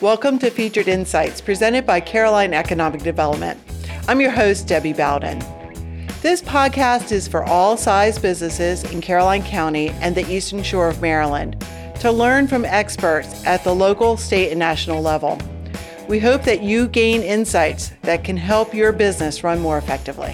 Welcome to Featured Insights, presented by Caroline Economic Development. I'm your host, Debbie Bowden. This podcast is for all size businesses in Caroline County and the Eastern Shore of Maryland to learn from experts at the local, state, and national level. We hope that you gain insights that can help your business run more effectively.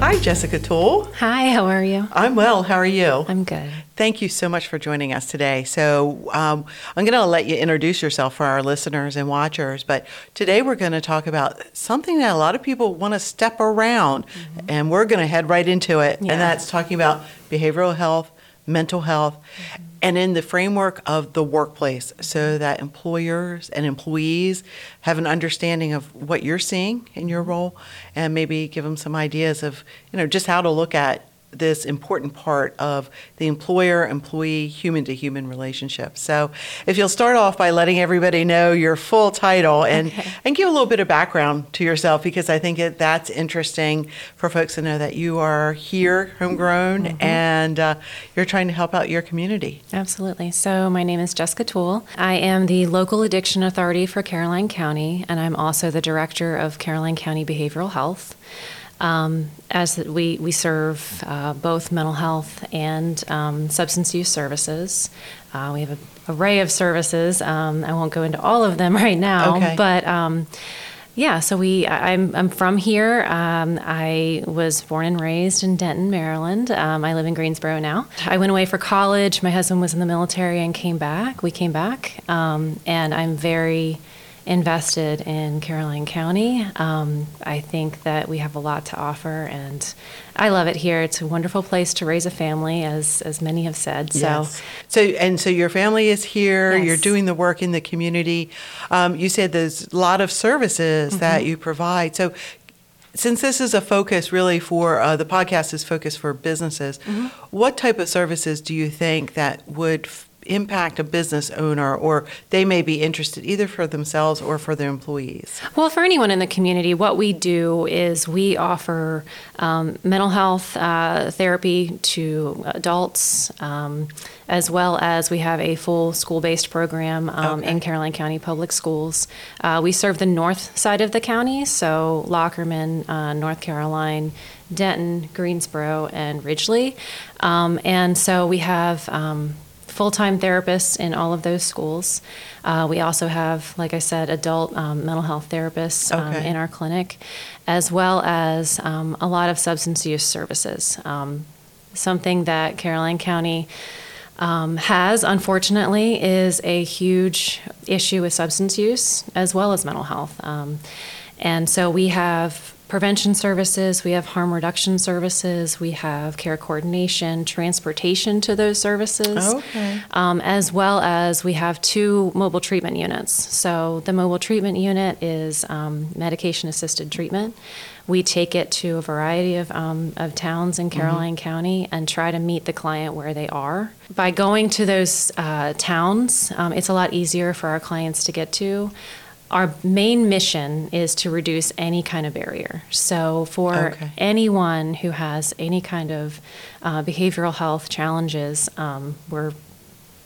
Hi, Jessica Tuel. Hi, how are you? I'm well. How are you? I'm good. Thank you so much for joining us today. So, um, I'm going to let you introduce yourself for our listeners and watchers, but today we're going to talk about something that a lot of people want to step around, mm-hmm. and we're going to head right into it, yeah. and that's talking about behavioral health, mental health, mm-hmm. and in the framework of the workplace so that employers and employees have an understanding of what you're seeing in your role and maybe give them some ideas of, you know, just how to look at this important part of the employer employee human to human relationship. So, if you'll start off by letting everybody know your full title and, okay. and give a little bit of background to yourself, because I think it, that's interesting for folks to know that you are here, homegrown, mm-hmm. and uh, you're trying to help out your community. Absolutely. So, my name is Jessica Tuel. I am the local addiction authority for Caroline County, and I'm also the director of Caroline County Behavioral Health. Um, as we, we serve uh, both mental health and um, substance use services. Uh, we have an array of services. Um, I won't go into all of them right now, okay. but um, yeah. So we, I'm, I'm from here. Um, I was born and raised in Denton, Maryland. Um, I live in Greensboro now. I went away for college. My husband was in the military and came back. We came back, and I'm very invested in Caroline County. Um, I think that we have a lot to offer, and I love it here. It's a wonderful place to raise a family, as as many have said. So, yes. so and so your family is here. Yes. You're doing the work in the community. Um, you said there's a lot of services mm-hmm. that you provide. So, since this is a focus really for uh, the podcast is focused for businesses, mm-hmm. what type of services do you think that would impact a business owner or they may be interested either for themselves or for their employees? Well, for anyone in the community, what we do is we offer um, mental health uh, therapy to adults. Um, as well as we have a full school based program um, okay. in Caroline County Public Schools. Uh, we serve the north side of the county, so Lockerman, uh, North Caroline, Denton, Greensboro, and Ridgely. Um, and so we have um, full time therapists in all of those schools. Uh, we also have, like I said, adult um, mental health therapists um, okay. in our clinic, as well as um, a lot of substance use services. Um, something that Caroline County um, has, unfortunately, is a huge issue with substance use as well as mental health. Um, and so we have prevention services, we have harm reduction services, we have care coordination, transportation to those services, okay. um, as well as we have two mobile treatment units. So the mobile treatment unit is um, medication assisted treatment. We take it to a variety of, um, of towns in mm-hmm. Caroline mm-hmm. County and try to meet the client where they are. By going to those uh, towns, um, it's a lot easier for our clients to get to our main mission is to reduce any kind of barrier. So, for okay. anyone who has any kind of uh, behavioral health challenges, um, we're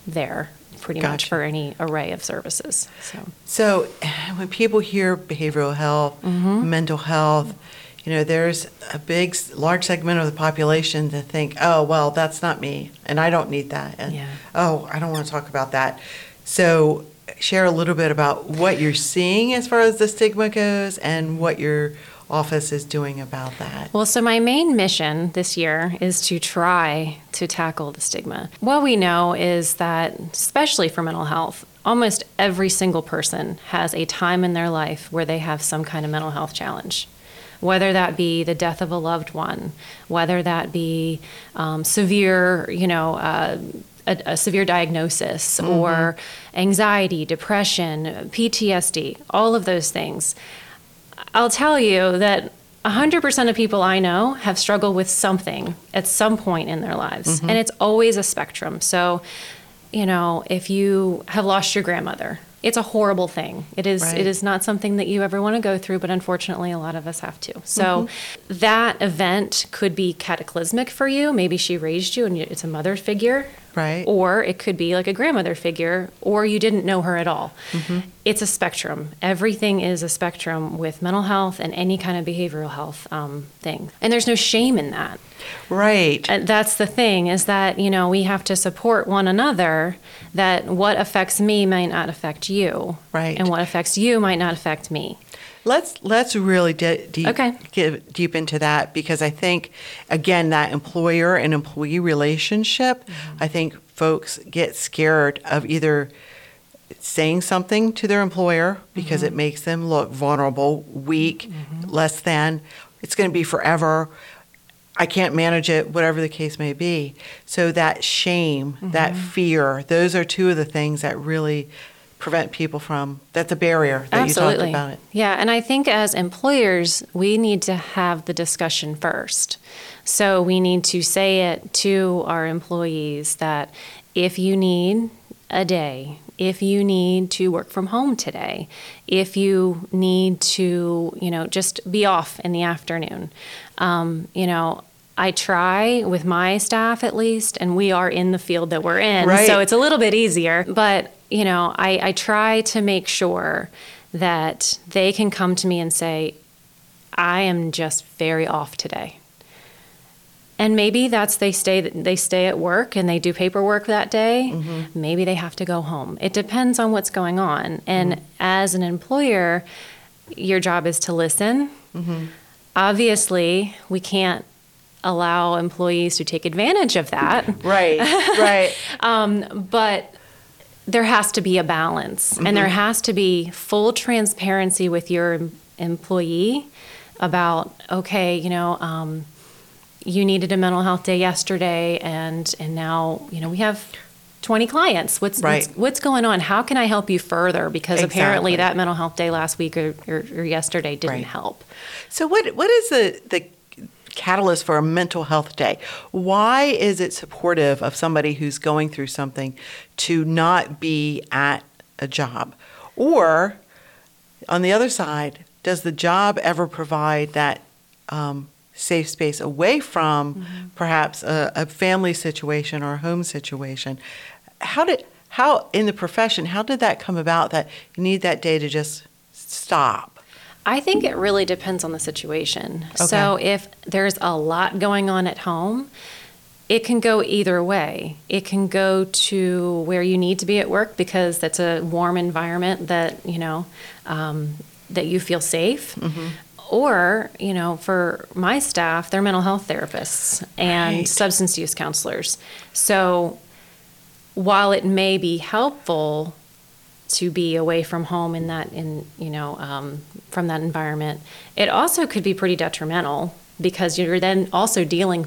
there pretty gotcha. much for any array of services. So, so when people hear behavioral health, mm-hmm. mental health, you know, there's a big, large segment of the population that think, oh, well, that's not me, and I don't need that, and yeah. oh, I don't want to talk about that. So, share a little bit about what you're seeing as far as the stigma goes and what your office is doing about that? Well, so my main mission this year is to try to tackle the stigma. What we know is that, especially for mental health, almost every single person has a time in their life where they have some kind of mental health challenge. Whether that be the death of a loved one, whether that be um, severe, you know, uh, a, a severe diagnosis mm-hmm. or anxiety, depression, PTSD, all of those things. I'll tell you that 100% of people I know have struggled with something at some point in their lives, mm-hmm. and it's always a spectrum. So, you know, if you have lost your grandmother, it's a horrible thing. It is right. it is not something that you ever want to go through, but unfortunately a lot of us have to. So mm-hmm. that event could be cataclysmic for you. Maybe she raised you and it's a mother figure Right. Or it could be like a grandmother figure, or you didn't know her at all. It's a spectrum. Everything is a spectrum with mental health and any kind of behavioral health um, thing. And there's no shame in that. Right. And that's the thing is that, you know, we have to support one another that what affects me might not affect you. Right. And what affects you might not affect me. Let's let's really de- deep Okay. get deep into that because I think again that employer and employee relationship. Mm-hmm. I think folks get scared of either saying something to their employer because it mm-hmm. makes them look vulnerable, weak, mm-hmm. less than. It's going to be forever. I can't manage it, whatever the case may be. So that shame, that fear, those are two of the things that really prevent people from. That's a barrier that you talked about it. Yeah, and I think as employers, we need to have the discussion first. So we need to say it to our employees that if you need a day, if you need to work from home today, if you need to, you know, just be off in the afternoon, um, you know, I try with my staff at least, and we are in the field that we're in, Right. so it's a little bit easier. But you know, I, I try to make sure that they can come to me and say, "I am just very off today." And maybe that's they stay they stay at work and they do paperwork that day. Mm-hmm. Maybe they have to go home. It depends on what's going on. And mm-hmm. as an employer, your job is to listen. Mm-hmm. Obviously, we can't allow employees to take advantage of that. Right, right. Um, but there has to be a balance, and there has to be full transparency with your employee about okay, you know, um, you needed a mental health day yesterday, and and now you know we have. 20 clients. What's, Right. what's what's going on? How can I help you further? Because apparently that mental health day last week or, or, or yesterday didn't Right. help. So what what is the the catalyst for a mental health day? Why is it supportive of somebody who's going through something to not be at a job? Or on the other side, does the job ever provide that um, safe space away from perhaps a, a family situation or a home situation? How did how in the profession how did that come about that you need that day to just stop? I think it really depends on the situation. So if there's a lot going on at home, it can go either way. It can go to where you need to be at work because that's a warm environment that you know um, that you feel safe. Or, you know, for my staff, they're mental health therapists and Right. substance use counselors. So while it may be helpful to be away from home in that in you know um, from that environment it also could be pretty detrimental because you're then also dealing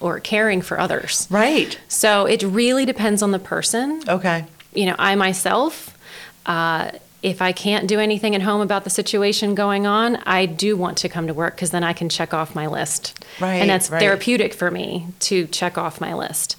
or caring for others Right. so it really depends on the person Okay. you know i myself uh, if i can't do anything at home about the situation going on i do want to come to work because then i can check off my list Right, and that's right. therapeutic for me to check off my list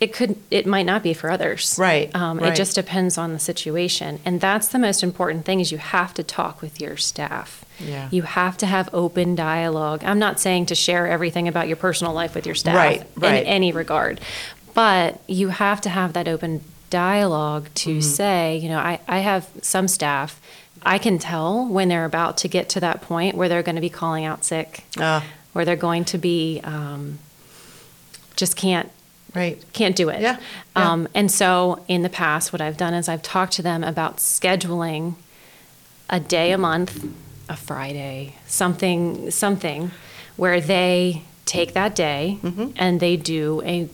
it could it might not be for others Right, um, right. it just depends on the situation and that's the most important thing is you have to talk with your staff Yeah. you have to have open dialogue i'm not saying to share everything about your personal life with your staff Right, right. in any regard but you have to have that open dialogue to Mm-hmm. say you know I, I have some staff i can tell when they're about to get to that point where they're going to be calling out sick Ah, where they're going to be um, just can't right. can't do it. Yeah, yeah. Um, and so in the past, what I've done is I've talked to them about scheduling a day a month, a Friday, something, something, where they take that day Mm-hmm. and they do a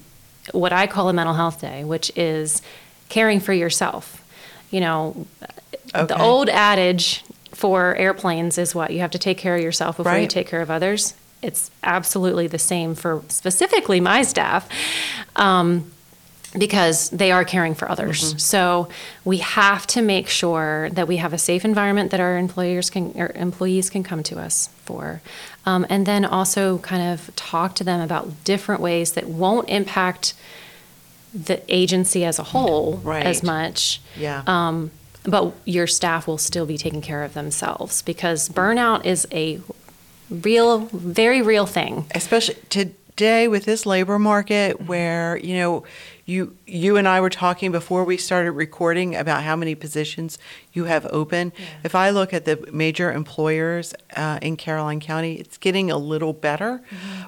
what I call a mental health day, which is caring for yourself. You know, the old adage for airplanes is what you have to take care of yourself before you take care of others. It's absolutely the same for specifically my staff. Um, because they are caring for others. So we have to make sure that we have a safe environment that our employers can or employees can come to us for, um, and then also kind of talk to them about different ways that won't impact the agency as a whole as much. Yeah. Um, but your staff will still be taking care of themselves because burnout is a real, very real thing. especially today with this labor market where you know you you and I were talking before we started recording about how many positions you have open. If I look at the major employers uh, in Caroline County, it's getting a little better,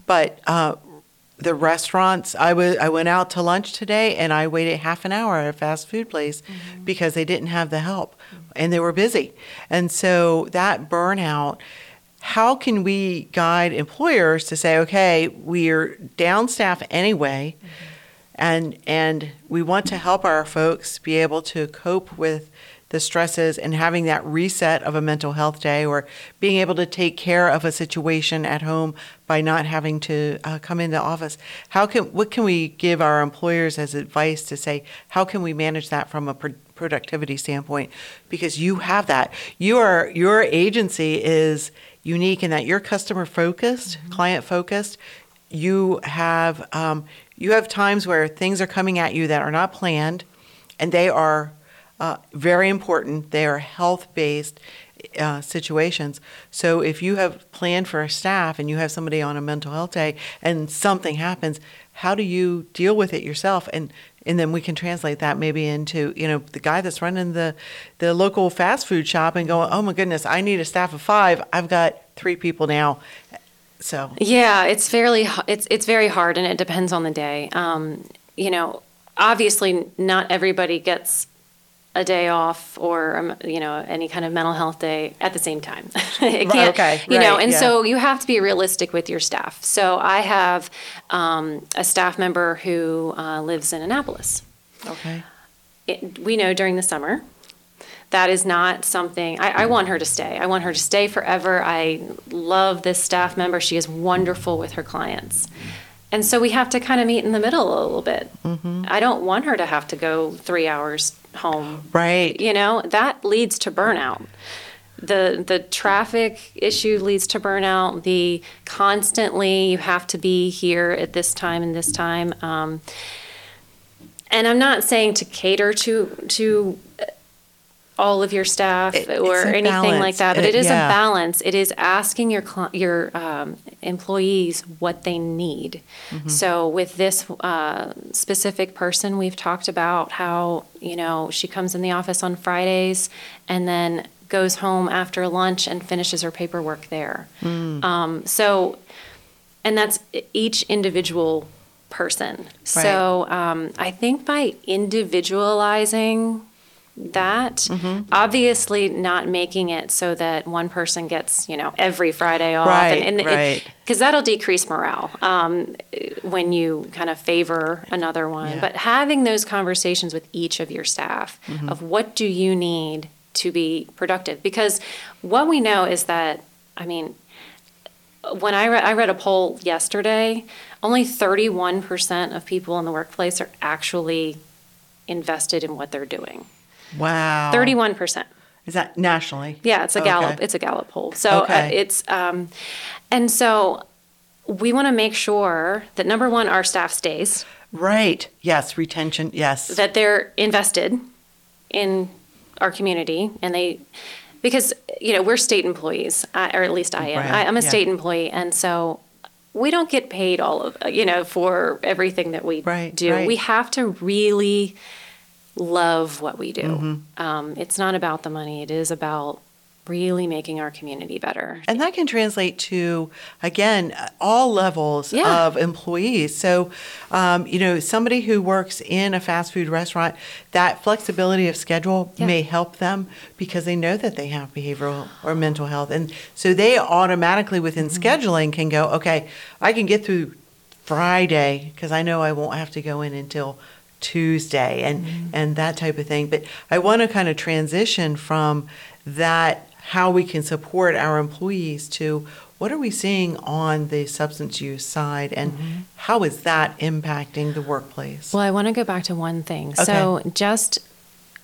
but. Uh, the restaurants, I wa- I went out to lunch today and I waited half an hour at a fast food place because they didn't have the help and they were busy. And so that burnout, how can we guide employers to say, okay, we're down staff anyway, and and we want to help our folks be able to cope with the stresses and having that reset of a mental health day or being able to take care of a situation at home by not having to uh, come into office. How can what can we give our employers as advice to say how can we manage that from a pro- productivity standpoint? Because you have that. Your your agency is unique in that you're customer focused client focused you have um, you have times where things are coming at you that are not planned and they are uh, very important. They are health based uh, situations. So if you have planned for a staff and you have somebody on a mental health day and something happens, how do you deal with it yourself? And and then we can translate that maybe into you know the guy that's running the the local fast food shop and going, oh my goodness, I need a staff of five. I've got three people now. So Yeah, it's fairly it's it's very hard, and it depends on the day. Um, you know, obviously, not everybody gets a day off or um, you know any kind of mental health day at the same time. it Right, can't, okay, you know, and yeah. so you have to be realistic with your staff. So I have um, a staff member who uh, lives in Annapolis. okay, It, we know during the summer. That is not something, I, I want her to stay. I want her to stay forever. I love this staff member. She is wonderful with her clients. And so we have to kind of meet in the middle a little bit. Mm-hmm. I don't want her to have to go three hours home. right. You know, that leads to burnout. The the traffic issue leads to burnout. The constantly you have to be here at this time and this time. Um, and I'm not saying to cater to to all of your staff It- or a anything like balance. that, but It- it is yeah. a balance. It is asking your cli- your um, employees what they need. Mm-hmm. So with this uh, specific person, we've talked about how you know she comes in the office on Fridays and then goes home after lunch and finishes her paperwork there. Mm. Um, so, and that's each individual person. So um, I think by individualizing that, Mm-hmm. obviously not making it so that one person gets, you know, every Friday off. Right, and, right. Because that'll decrease morale um, when you kind of favor another one. Yeah. But having those conversations with each of your staff Mm-hmm. of what do you need to be productive? Because what we know is that, I mean, when I read, I read a poll yesterday, only 31% of people in the workplace are actually invested in what they're doing. Wow. 31%. Is that nationally? Yeah, it's a Gallup. Okay. It's a Gallup poll. So uh, it's um, and so we want to make sure that number one, our staff stays, Right. Yes. Retention. Yes. that they're invested in our community, and they because you know we're state employees, or at least I am. Right, I, I'm a yeah. state employee, and so we don't get paid all of you know for everything that we Right, do. right. We have to really love what we do. Mm-hmm. Um, it's not about the money. It is about really making our community better. And that can translate to, again, all levels Yeah. of employees. So, um, you know, somebody who works in a fast food restaurant, that flexibility of schedule Yeah. may help them because they know that they have behavioral or mental health. And so they automatically, within Mm-hmm. scheduling, can go, okay, I can get through Friday because I know I won't have to go in until Tuesday and mm-hmm. and that type of thing. But I want to kind of transition from that how we can support our employees to what are we seeing on the substance use side and mm-hmm. how is that impacting the workplace? Well, I want to go back to one thing. So, just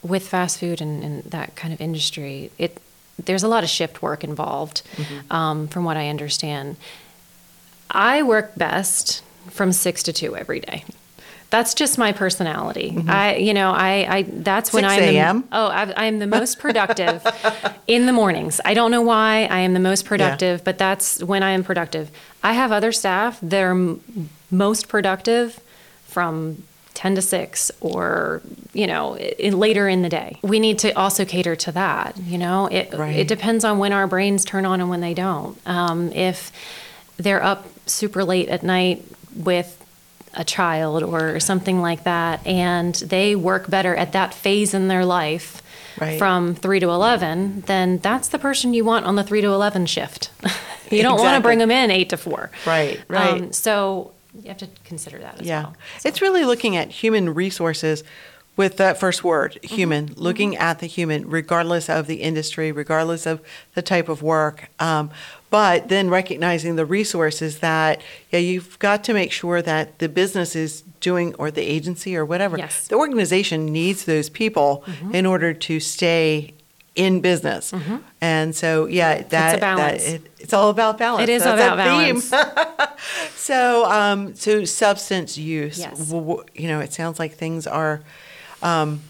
with fast food and, and that kind of industry, it there's a lot of shift work involved, mm-hmm. um, from what I understand. I work best from six to two every day. That's just my personality. I, you know, I, I that's when I'm. the- oh, I, I am the most productive in the mornings. I don't know why I am the most productive, but that's when I am productive. I have other staff that are m- most productive from 10 to 6 or you know in, later in the day we need to also cater to that you know it, Right. it depends on when our brains turn on and when they don't um, if they're up super late at night with a child or something like that and they work better at that phase in their life Right. from 3 to 11 then that's the person you want on the 3 to 11 shift you don't want to bring them in 8 to 4 Right, right. um, so you have to consider that as Yeah. well It's really looking at human resources with that first word, Mm-hmm. human, looking at the human, regardless of the industry, regardless of the type of work. Um, but then recognizing the resources that, yeah, you've got to make sure that the business is doing, or the agency or whatever, Yes. Mm-hmm. the organization needs those people in order to stay in business. And so, yeah, that, that balance. it, it's all about balance. It is That's about balance. So, um, so substance use. Yes. w- w- You know, it sounds like things are. Um,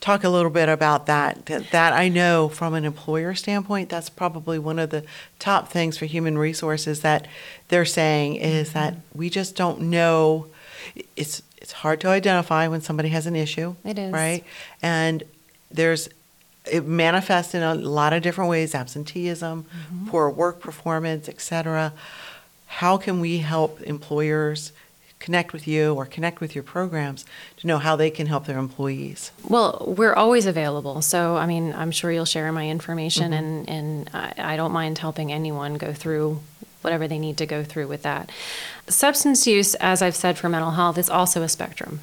talk a little bit about that. that. That I know from an employer standpoint, that's probably one of the top things for human resources that they're saying is that we just don't know. It's it's hard to identify when somebody has an issue. It is. right, and there's it manifests in a lot of different ways absenteeism Mm-hmm. poor work performance etc how can we help employers connect with you or connect with your programs to know how they can help their employees Well, we're always available. So, I mean, I'm sure you'll share my information, and, and I, I don't mind helping anyone go through whatever they need to go through with that. Substance use, as I've said for mental health, is also a spectrum.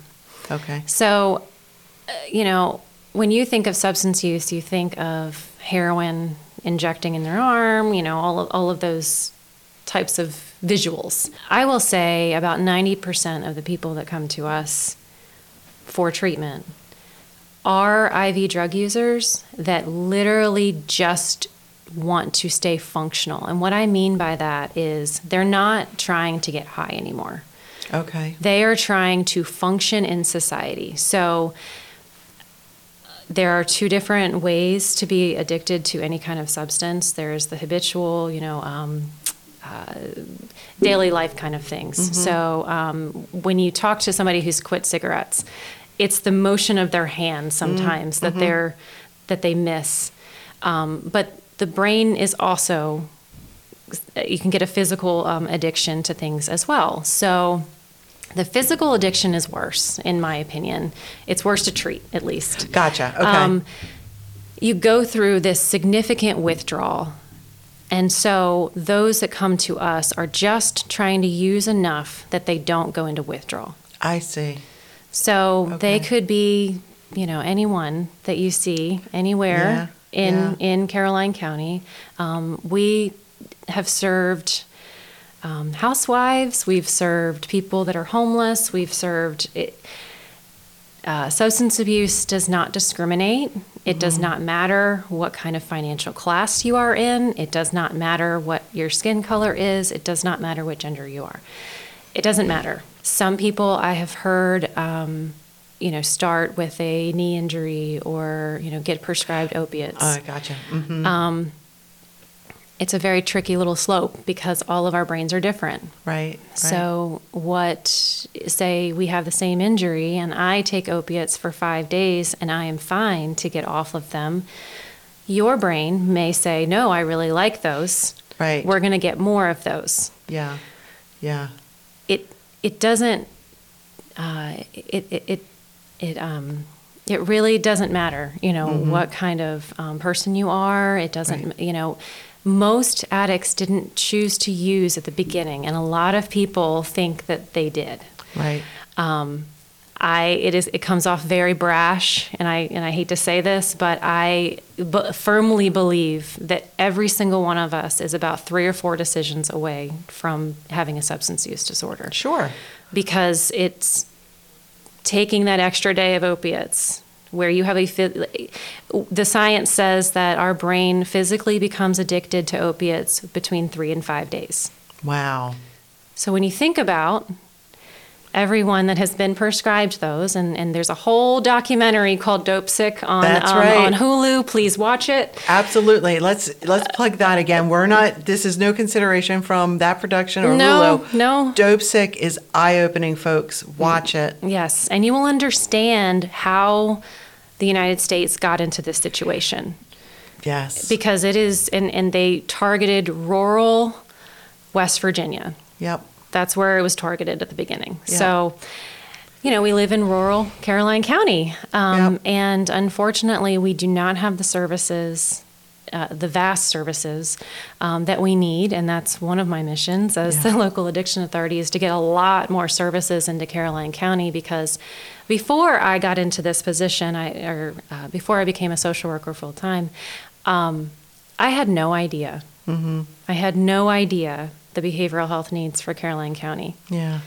okay So, uh, you know, when you think of substance use, you think of heroin injecting in their arm, you know, all of, all of those types of visuals. I will say about 90% of the people that come to us for treatment are IV drug users that literally just want to stay functional. And what I mean by that is they're not trying to get high anymore. okay They are trying to function in society. So there are two different ways to be addicted to any kind of substance. There's the habitual, you know, um, uh, daily life kind of things. So um, when you talk to somebody who's quit cigarettes, it's the motion of their hand sometimes that they're that they miss. Um, but the brain is also you can get a physical um, addiction to things as well. So the physical addiction is worse, in my opinion. It's worse to treat, at least. gotcha okay Um, you go through this significant withdrawal. And so those that come to us are just trying to use enough that they don't go into withdrawal. i see So they could be, you know, anyone that you see anywhere Yeah, in yeah. in Caroline County. Um, we have served um, housewives. We've served people that are homeless. We've served. It, uh, substance abuse does not discriminate. It does not matter what kind of financial class you are in. It does not matter what your skin color is. It does not matter what gender you are. It doesn't matter. Some people I have heard, um, you know, start with a knee injury or you know get prescribed opiates. uh, gotcha hmm Um, it's a very tricky little slope because all of our brains are different. right, right So, what, say we have the same injury and I take opiates for five days and I am fine to get off of them, your brain may say, No, I really like those. right We're going to get more of those. yeah yeah It, it doesn't, uh, it, it, it, it, um, it really doesn't matter, you know, what kind of um, person you are. It doesn't, Mm-hmm. Right. you know, most addicts didn't choose to use at the beginning, and a lot of people think that they did. right. Um, I it is it comes off very brash, and I and I hate to say this, but I b- firmly believe that every single one of us is about three or four decisions away from having a substance use disorder. Sure. Because it's taking that extra day of opiates where you have a the science says that our brain physically becomes addicted to opiates between 3 and 5 days. wow So when you think about everyone that has been prescribed those, and, and there's a whole documentary called Dopesick on That's um, right. on Hulu. Please watch it. Absolutely. Let's let's plug that again. We're not. This is no consideration from that production or No, Hulu. no. Dopesick is eye opening, folks. Watch it. Yes, and you will understand how the United States got into this situation Yes. because it is, and, and they targeted rural West Virginia. Yep. That's where it was targeted at the beginning. Yeah. So, you know, we live in rural Caroline County, um, Yep. and unfortunately, we do not have the services. Uh, the vast services um, that we need, and that's one of my missions as Yeah. the local addiction authority is to get a lot more services into Caroline County because before I got into this position, I or uh, before I became a social worker full time, um, I had no idea. Mm-hmm. I had no idea the behavioral health needs for Caroline County. Yeah.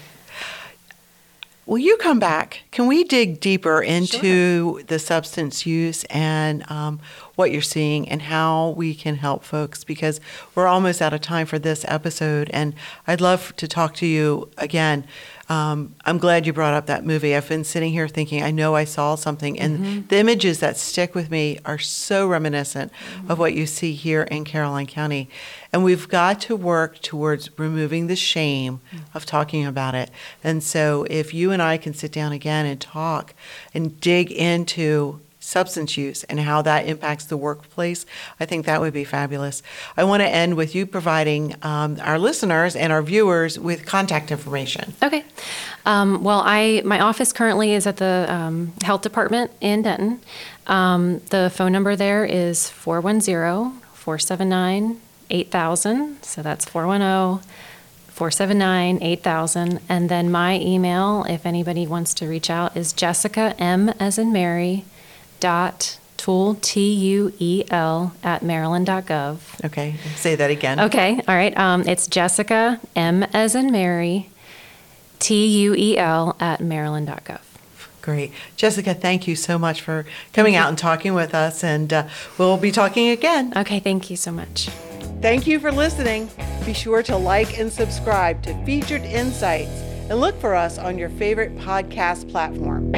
Will you come back? Can we dig deeper into the substance use and um, what you're seeing and how we can help folks? Because we're almost out of time for this episode, and I'd love to talk to you again. Um, I'm glad you brought up that movie. I've been sitting here thinking, I know I saw something, and the images that stick with me are so reminiscent of what you see here in Caroline County. And we've got to work towards removing the shame of talking about it. And so, if you and I can sit down again and talk and dig into substance use and how that impacts the workplace, I think that would be fabulous. I want to end with you providing um, our listeners and our viewers with contact information. Okay. Um, well, I my office currently is at the um, health department in Denton. Um, the phone number there is 410-479-8000. So that's 410 479 8000. And then my email, if anybody wants to reach out, is Jessica M as in Mary dot tuel T U E L at maryland.gov. Okay, say that again. Okay, all right. Um, it's Jessica M as in Mary, T U E L at maryland.gov. Great. Jessica, thank you so much for coming out and talking with us, and uh, we'll be talking again. Okay, thank you so much. Thank you for listening. Be sure to like and subscribe to Featured Insights and look for us on your favorite podcast platform.